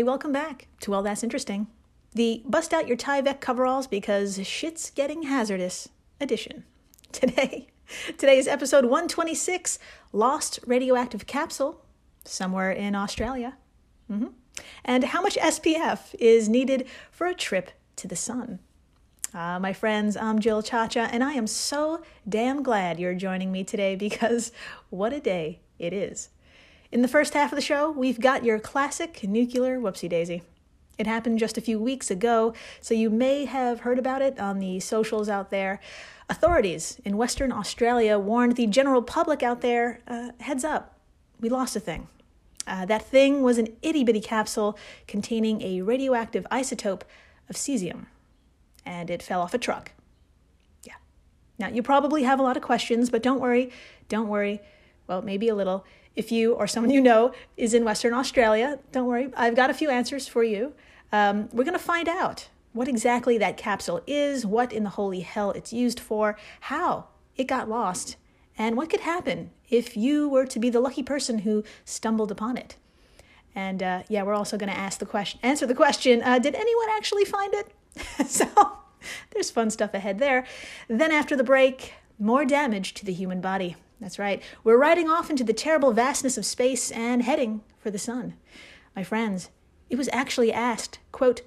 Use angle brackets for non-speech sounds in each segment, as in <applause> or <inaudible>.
Hey, welcome back to Well That's Interesting. The Bust Out Your Tyvek coveralls because shit's getting hazardous edition. <laughs> Today, today is episode 126 Lost Radioactive Capsule, somewhere in Australia. hmm And how much SPF is needed for a trip to the sun. Uh, my friends, I'm Jill Chacha, and I am so damn glad you're joining me today because what a day it is. In the first half of the show, we've got your classic nuclear whoopsie daisy. It happened just a few weeks ago, so you may have heard about it on the socials out there. Authorities in Western Australia warned the general public out there uh, heads up, we lost a thing. Uh, that thing was an itty bitty capsule containing a radioactive isotope of cesium, and it fell off a truck. Yeah. Now, you probably have a lot of questions, but don't worry, don't worry. Well, maybe a little. If you or someone you know is in Western Australia, don't worry, I've got a few answers for you. Um, we're going to find out what exactly that capsule is, what in the holy hell it's used for, how it got lost, and what could happen if you were to be the lucky person who stumbled upon it. And uh, yeah, we're also going to ask the question, answer the question: uh, Did anyone actually find it? <laughs> so there's fun stuff ahead there. Then after the break, more damage to the human body. That's right. We're riding off into the terrible vastness of space and heading for the sun. My friends, it was actually asked, quote,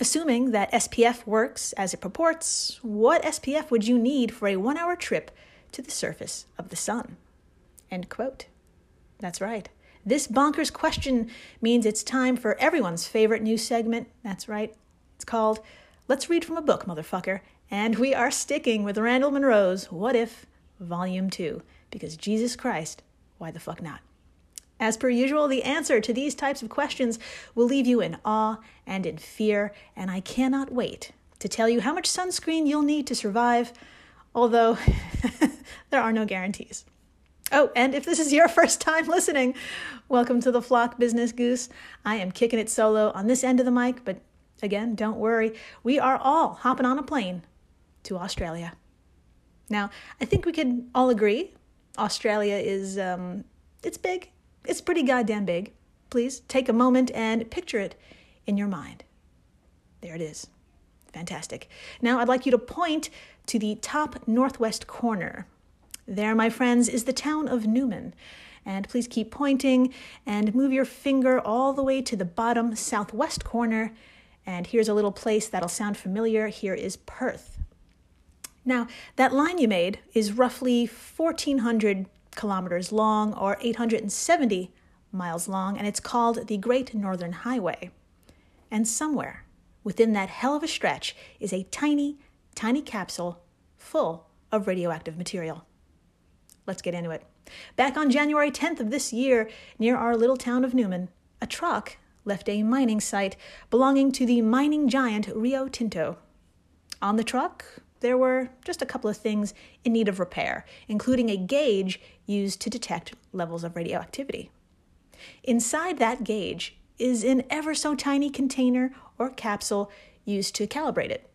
assuming that SPF works as it purports, what SPF would you need for a one hour trip to the surface of the sun? End quote. That's right. This bonkers question means it's time for everyone's favorite news segment. That's right. It's called Let's Read from a Book, Motherfucker. And we are sticking with Randall Munroe's What If Volume 2, because Jesus Christ, why the fuck not? As per usual, the answer to these types of questions will leave you in awe and in fear, and I cannot wait to tell you how much sunscreen you'll need to survive, although <laughs> there are no guarantees. Oh, and if this is your first time listening, welcome to the flock, Business Goose. I am kicking it solo on this end of the mic, but again, don't worry. We are all hopping on a plane to Australia. Now, I think we can all agree Australia is um, it's big. It's pretty goddamn big. Please take a moment and picture it in your mind. There it is. Fantastic. Now, I'd like you to point to the top northwest corner. There, my friends, is the town of Newman. And please keep pointing and move your finger all the way to the bottom southwest corner. And here's a little place that'll sound familiar. Here is Perth. Now, that line you made is roughly 1,400 kilometers long or 870 miles long, and it's called the Great Northern Highway. And somewhere within that hell of a stretch is a tiny, tiny capsule full of radioactive material. Let's get into it. Back on January 10th of this year, near our little town of Newman, a truck left a mining site belonging to the mining giant Rio Tinto. On the truck there were just a couple of things in need of repair, including a gauge used to detect levels of radioactivity. Inside that gauge is an ever so tiny container or capsule used to calibrate it.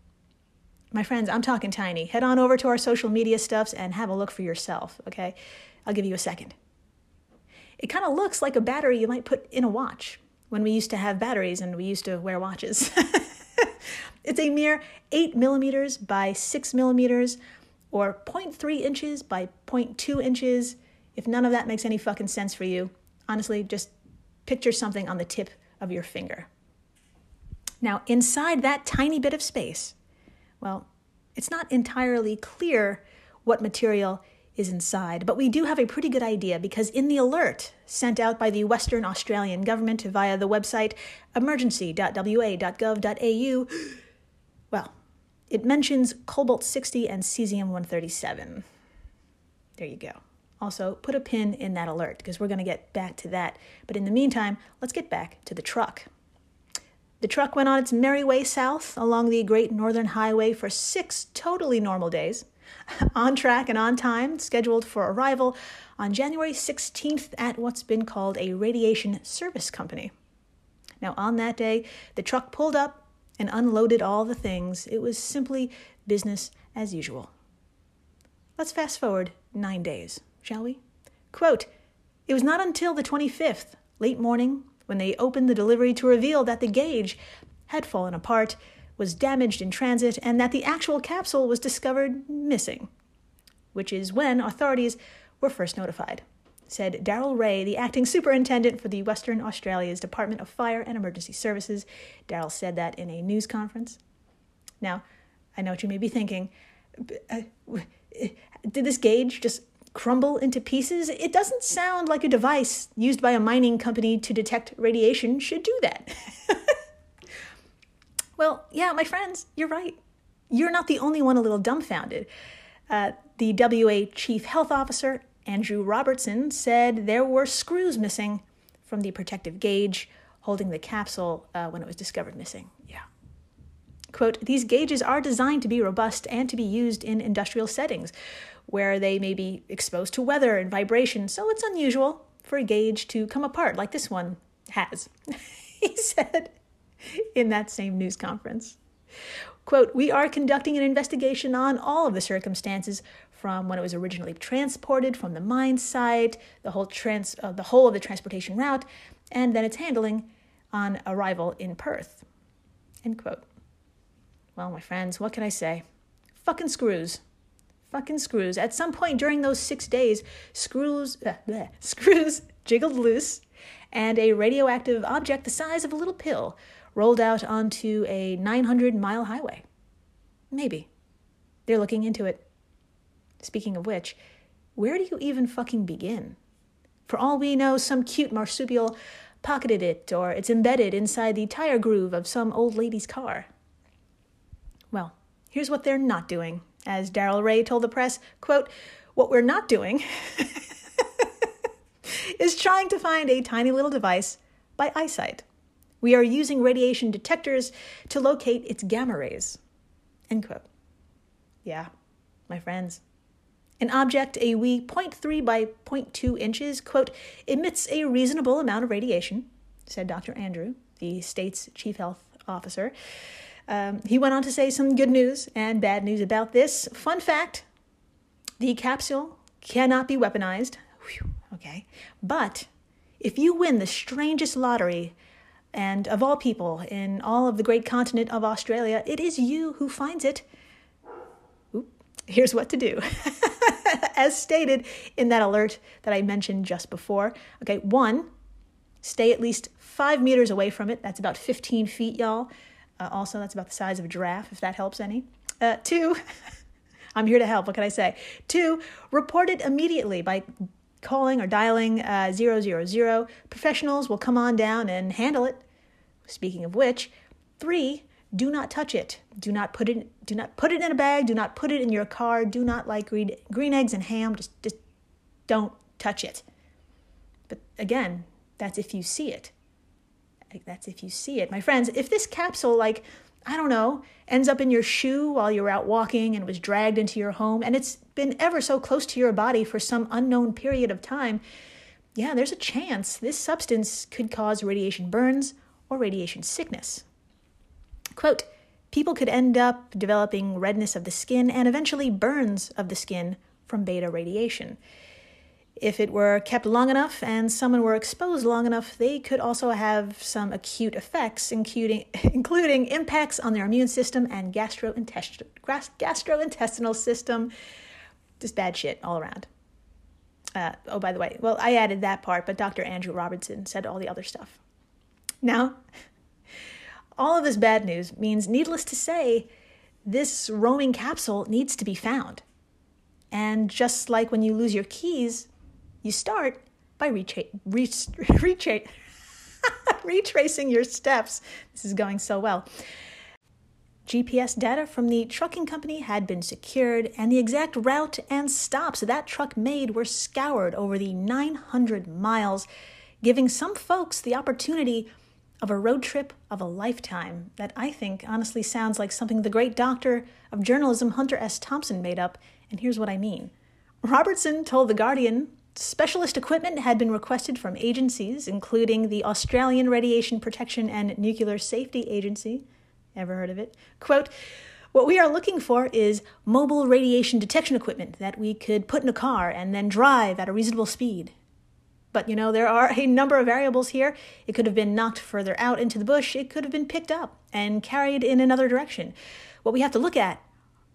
My friends, I'm talking tiny. Head on over to our social media stuffs and have a look for yourself, okay? I'll give you a second. It kind of looks like a battery you might put in a watch when we used to have batteries and we used to wear watches. <laughs> It's a mere 8 millimeters by 6 millimeters, or 0.3 inches by 0.2 inches. If none of that makes any fucking sense for you, honestly, just picture something on the tip of your finger. Now, inside that tiny bit of space, well, it's not entirely clear what material is inside, but we do have a pretty good idea because in the alert sent out by the Western Australian government via the website emergency.wa.gov.au, well, it mentions cobalt 60 and cesium 137. There you go. Also, put a pin in that alert because we're going to get back to that. But in the meantime, let's get back to the truck. The truck went on its merry way south along the Great Northern Highway for six totally normal days, <laughs> on track and on time, scheduled for arrival on January 16th at what's been called a radiation service company. Now, on that day, the truck pulled up and unloaded all the things. It was simply business as usual. Let's fast forward nine days, shall we? Quote It was not until the 25th, late morning, when they opened the delivery to reveal that the gauge had fallen apart, was damaged in transit, and that the actual capsule was discovered missing, which is when authorities were first notified. Said Daryl Ray, the acting superintendent for the Western Australia's Department of Fire and Emergency Services. Daryl said that in a news conference. Now, I know what you may be thinking. Uh, did this gauge just crumble into pieces? It doesn't sound like a device used by a mining company to detect radiation should do that. <laughs> well, yeah, my friends, you're right. You're not the only one a little dumbfounded. Uh, the WA Chief Health Officer, Andrew Robertson, said there were screws missing from the protective gauge holding the capsule uh, when it was discovered missing. Yeah. Quote, these gauges are designed to be robust and to be used in industrial settings where they may be exposed to weather and vibration, so it's unusual for a gauge to come apart like this one has, <laughs> he said in that same news conference. Quote, we are conducting an investigation on all of the circumstances from when it was originally transported from the mine site, the whole trans, uh, the whole of the transportation route, and then its handling on arrival in Perth. End quote. Well, my friends, what can I say? Fucking screws. Fucking screws. At some point during those six days, screws, <laughs> uh, bleh, screws jiggled loose, and a radioactive object the size of a little pill rolled out onto a 900 mile highway. Maybe. They're looking into it. Speaking of which, where do you even fucking begin? For all we know, some cute marsupial pocketed it, or it's embedded inside the tire groove of some old lady's car. Well, here's what they're not doing. As Daryl Ray told the press, quote, what we're not doing <laughs> is trying to find a tiny little device by eyesight. We are using radiation detectors to locate its gamma rays. End quote. Yeah, my friends. An object a wee 0.3 by 0.2 inches, quote, emits a reasonable amount of radiation, said Dr. Andrew, the state's chief health officer. Um, he went on to say some good news and bad news about this. Fun fact the capsule cannot be weaponized. Whew, okay. But if you win the strangest lottery, and of all people in all of the great continent of Australia, it is you who finds it. Oop, here's what to do. <laughs> As stated in that alert that I mentioned just before. Okay, one, stay at least five meters away from it. That's about 15 feet, y'all. Uh, also, that's about the size of a giraffe, if that helps any. Uh, two, <laughs> I'm here to help. What can I say? Two, report it immediately by calling or dialing uh, 000. Professionals will come on down and handle it. Speaking of which, three, do not touch it. Do not put it. Do not put it in a bag. Do not put it in your car. Do not like green, green eggs and ham. Just, just don't touch it. But again, that's if you see it. That's if you see it. My friends, if this capsule, like, I don't know, ends up in your shoe while you're out walking and was dragged into your home, and it's been ever so close to your body for some unknown period of time, yeah, there's a chance this substance could cause radiation burns or radiation sickness. Quote, people could end up developing redness of the skin and eventually burns of the skin from beta radiation. If it were kept long enough and someone were exposed long enough, they could also have some acute effects, including, <laughs> including impacts on their immune system and gastrointestinal, gastrointestinal system. Just bad shit all around. Uh, oh, by the way, well, I added that part, but Dr. Andrew Robertson said all the other stuff. Now, <laughs> all of this bad news means, needless to say, this roaming capsule needs to be found. And just like when you lose your keys, you start by retra- retra- <laughs> <laughs> retracing your steps. This is going so well. GPS data from the trucking company had been secured, and the exact route and stops that truck made were scoured over the 900 miles, giving some folks the opportunity of a road trip of a lifetime that I think honestly sounds like something the great doctor of journalism Hunter S. Thompson made up, and here's what I mean. Robertson told The Guardian Specialist equipment had been requested from agencies, including the Australian Radiation Protection and Nuclear Safety Agency. Ever heard of it? Quote, what we are looking for is mobile radiation detection equipment that we could put in a car and then drive at a reasonable speed. But you know, there are a number of variables here. It could have been knocked further out into the bush, it could have been picked up and carried in another direction. What we have to look at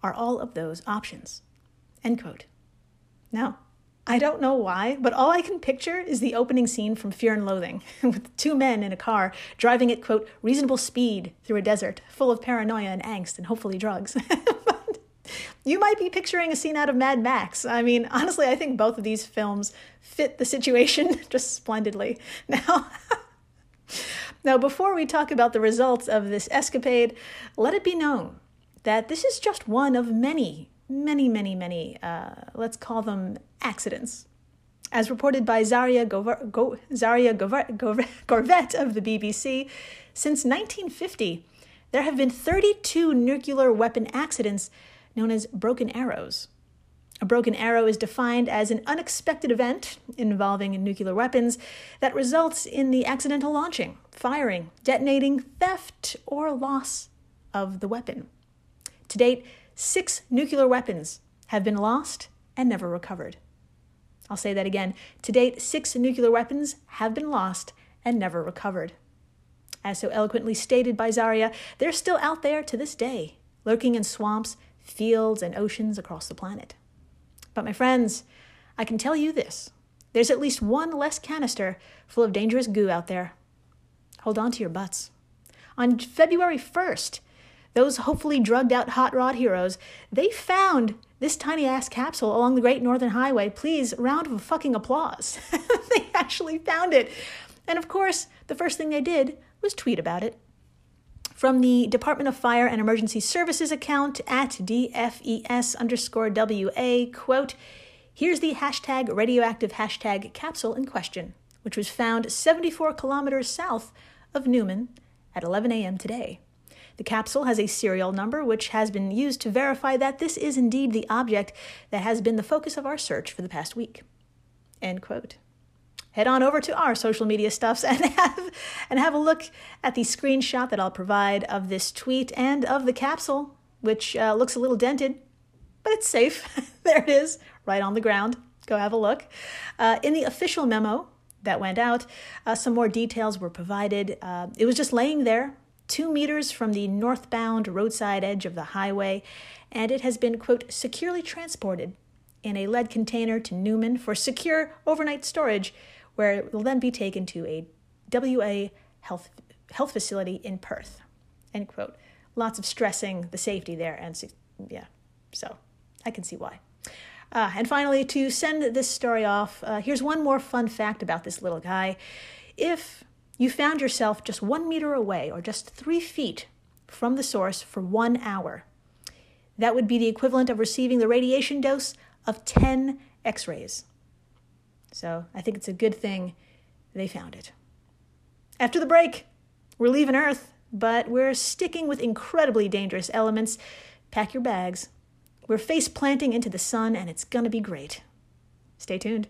are all of those options. End quote. Now, I don't know why, but all I can picture is the opening scene from Fear and Loathing, <laughs> with two men in a car driving at, quote, reasonable speed through a desert full of paranoia and angst and hopefully drugs. <laughs> you might be picturing a scene out of Mad Max. I mean, honestly, I think both of these films fit the situation <laughs> just splendidly. Now, now before we talk about the results of this escapade, let it be known that this is just one of many many, many, many, uh, let's call them accidents. As reported by Zaria, Gover- Go- Zaria Gover- Gover- <laughs> Gorvett of the BBC, since 1950, there have been 32 nuclear weapon accidents known as broken arrows. A broken arrow is defined as an unexpected event involving nuclear weapons that results in the accidental launching, firing, detonating, theft, or loss of the weapon. To date, Six nuclear weapons have been lost and never recovered. I'll say that again. To date, six nuclear weapons have been lost and never recovered. As so eloquently stated by Zaria, they're still out there to this day, lurking in swamps, fields, and oceans across the planet. But my friends, I can tell you this there's at least one less canister full of dangerous goo out there. Hold on to your butts. On February 1st, those hopefully drugged out hot rod heroes, they found this tiny ass capsule along the Great Northern Highway. Please, round of fucking applause. <laughs> they actually found it. And of course, the first thing they did was tweet about it. From the Department of Fire and Emergency Services account at DFES underscore WA, quote, here's the hashtag radioactive hashtag capsule in question, which was found 74 kilometers south of Newman at 11 a.m. today. The capsule has a serial number which has been used to verify that this is indeed the object that has been the focus of our search for the past week. End quote. Head on over to our social media stuffs <laughs> and have and have a look at the screenshot that I'll provide of this tweet and of the capsule, which uh, looks a little dented, but it's safe. <laughs> there it is, right on the ground. Go have a look. Uh, in the official memo that went out, uh, some more details were provided. Uh, it was just laying there two meters from the northbound roadside edge of the highway, and it has been, quote, securely transported in a lead container to Newman for secure overnight storage, where it will then be taken to a WA health, health facility in Perth, end quote. Lots of stressing the safety there, and yeah, so I can see why. Uh, and finally, to send this story off, uh, here's one more fun fact about this little guy. If you found yourself just one meter away or just three feet from the source for one hour. That would be the equivalent of receiving the radiation dose of 10 x rays. So I think it's a good thing they found it. After the break, we're leaving Earth, but we're sticking with incredibly dangerous elements. Pack your bags. We're face planting into the sun, and it's to be great. Stay tuned.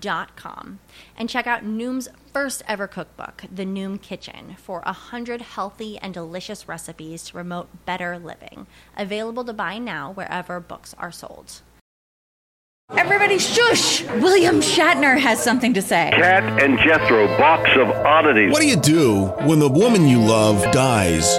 noom.com and check out Noom's first ever cookbook, The Noom Kitchen, for 100 healthy and delicious recipes to promote better living. Available to buy now wherever books are sold. Everybody shush! William Shatner has something to say. Kat and Jethro, box of oddities. What do you do when the woman you love dies?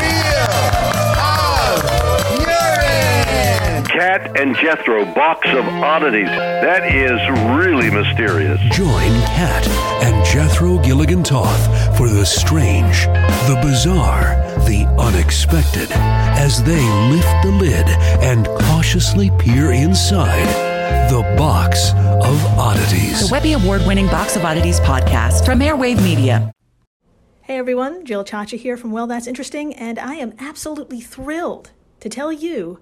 Kat and Jethro box of oddities. That is really mysterious. Join Kat and Jethro Gilligan Toth for the strange, the bizarre, the unexpected as they lift the lid and cautiously peer inside the box of oddities. The Webby Award winning Box of Oddities podcast from Airwave Media. Hey everyone, Jill Chacha here from Well That's Interesting, and I am absolutely thrilled to tell you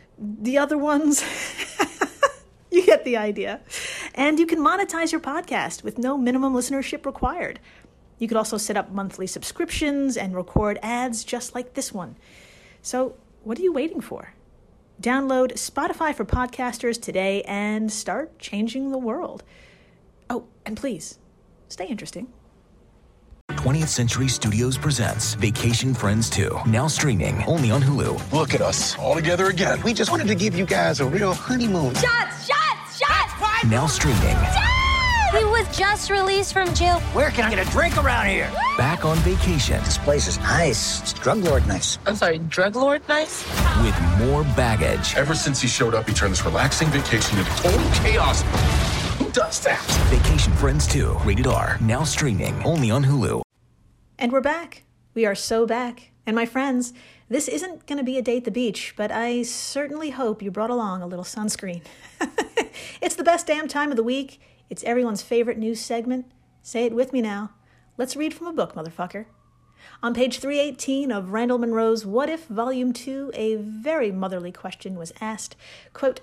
the other ones. <laughs> you get the idea. And you can monetize your podcast with no minimum listenership required. You could also set up monthly subscriptions and record ads just like this one. So, what are you waiting for? Download Spotify for podcasters today and start changing the world. Oh, and please, stay interesting. 20th Century Studios presents Vacation Friends 2, now streaming only on Hulu. Look at us, all together again. We just wanted to give you guys a real honeymoon. Shots! Shots! Shots! Now streaming He was just released from jail. Where can I get a drink around here? back on vacation This place is nice. It's drug lord nice. I'm sorry, drug lord nice? with more baggage. Ever since he showed up, he turned this relaxing vacation into total chaos. Who does that? Vacation Friends 2, rated R, now streaming only on Hulu. And we're back. We are so back. And my friends, this isn't going to be a date at the beach, but I certainly hope you brought along a little sunscreen. <laughs> it's the best damn time of the week. It's everyone's favorite news segment. Say it with me now. Let's read from a book, motherfucker. On page 318 of Randall Munroe's What If, Volume 2, a very motherly question was asked. Quote,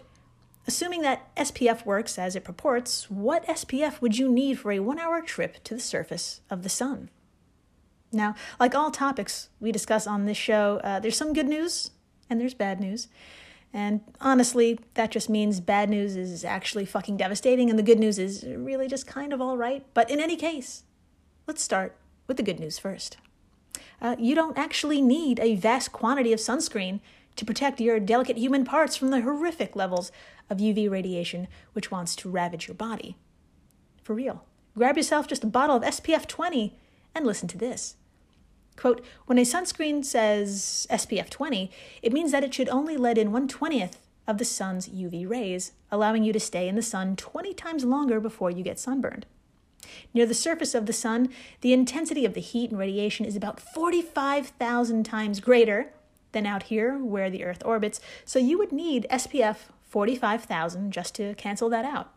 Assuming that SPF works as it purports, what SPF would you need for a one hour trip to the surface of the sun? Now, like all topics we discuss on this show, uh, there's some good news and there's bad news. And honestly, that just means bad news is actually fucking devastating and the good news is really just kind of all right. But in any case, let's start with the good news first. Uh, you don't actually need a vast quantity of sunscreen to protect your delicate human parts from the horrific levels of UV radiation which wants to ravage your body. For real. Grab yourself just a bottle of SPF 20 and listen to this. Quote, when a sunscreen says SPF 20, it means that it should only let in 120th of the sun's UV rays, allowing you to stay in the sun 20 times longer before you get sunburned. Near the surface of the sun, the intensity of the heat and radiation is about 45,000 times greater than out here where the Earth orbits, so you would need SPF 45,000 just to cancel that out.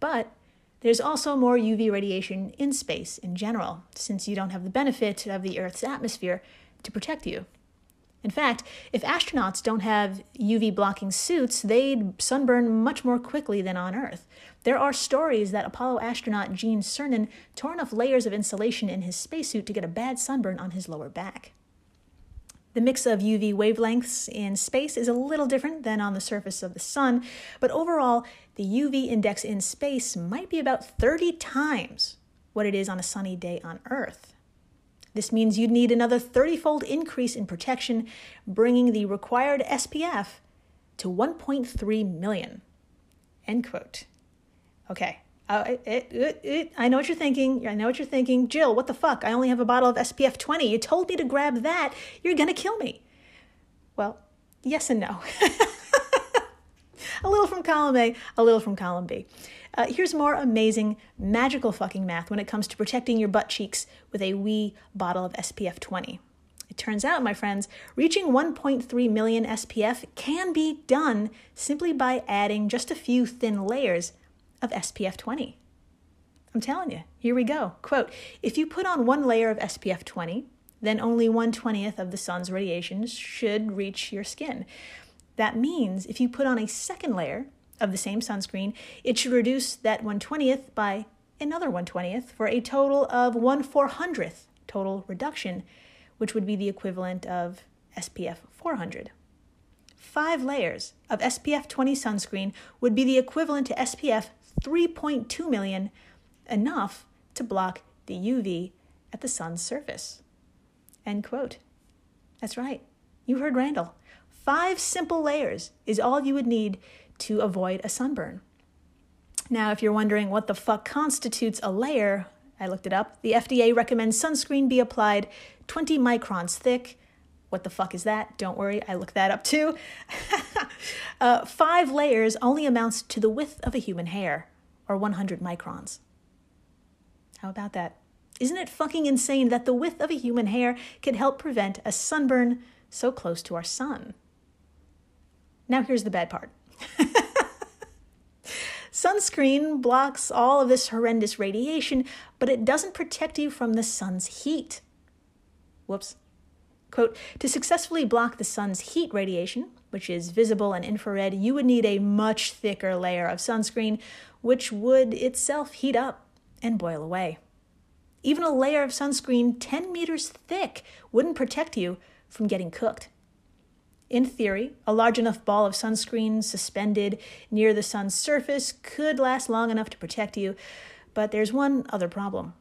But there's also more UV radiation in space in general, since you don't have the benefit of the Earth's atmosphere to protect you. In fact, if astronauts don't have UV blocking suits, they'd sunburn much more quickly than on Earth. There are stories that Apollo astronaut Gene Cernan tore enough layers of insulation in his spacesuit to get a bad sunburn on his lower back. The mix of UV wavelengths in space is a little different than on the surface of the sun, but overall, the UV index in space might be about 30 times what it is on a sunny day on Earth. This means you'd need another 30 fold increase in protection, bringing the required SPF to 1.3 million. End quote. Okay. Uh, it, it, it, I know what you're thinking. I know what you're thinking. Jill, what the fuck? I only have a bottle of SPF 20. You told me to grab that. You're going to kill me. Well, yes and no. <laughs> a little from column A, a little from column B. Uh, here's more amazing, magical fucking math when it comes to protecting your butt cheeks with a wee bottle of SPF 20. It turns out, my friends, reaching 1.3 million SPF can be done simply by adding just a few thin layers of SPF 20. I'm telling you, here we go. Quote If you put on one layer of SPF 20, then only 120th of the sun's radiations should reach your skin. That means if you put on a second layer of the same sunscreen, it should reduce that 120th by another 120th for a total of 1 400th total reduction, which would be the equivalent of SPF 400. Five layers of SPF 20 sunscreen would be the equivalent to SPF 3.2 million, enough to block the UV at the sun's surface. End quote. That's right. You heard Randall. Five simple layers is all you would need to avoid a sunburn. Now, if you're wondering what the fuck constitutes a layer, I looked it up. The FDA recommends sunscreen be applied 20 microns thick. What the fuck is that? Don't worry, I looked that up too. <laughs> uh, five layers only amounts to the width of a human hair, or 100 microns. How about that? Isn't it fucking insane that the width of a human hair can help prevent a sunburn so close to our sun? Now, here's the bad part <laughs> sunscreen blocks all of this horrendous radiation, but it doesn't protect you from the sun's heat. Whoops. Quote To successfully block the sun's heat radiation, which is visible and infrared, you would need a much thicker layer of sunscreen, which would itself heat up and boil away. Even a layer of sunscreen 10 meters thick wouldn't protect you from getting cooked. In theory, a large enough ball of sunscreen suspended near the sun's surface could last long enough to protect you, but there's one other problem.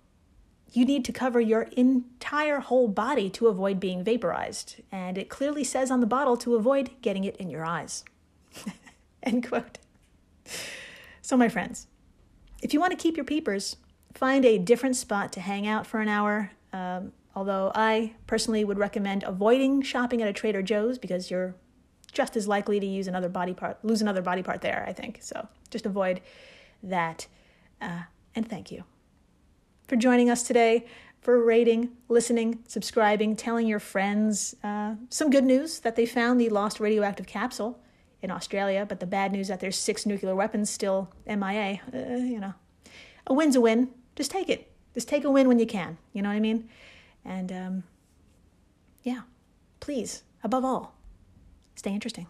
You need to cover your entire whole body to avoid being vaporized, and it clearly says on the bottle to avoid getting it in your eyes. <laughs> End quote. So, my friends, if you want to keep your peepers, find a different spot to hang out for an hour. Um, Although I personally would recommend avoiding shopping at a Trader Joe's because you're just as likely to use another body part, lose another body part there, I think. So just avoid that. Uh, and thank you for joining us today, for rating, listening, subscribing, telling your friends uh, some good news that they found the lost radioactive capsule in Australia, but the bad news that there's six nuclear weapons still MIA. Uh, you know, a win's a win. Just take it. Just take a win when you can. You know what I mean? And um, yeah, please, above all, stay interesting.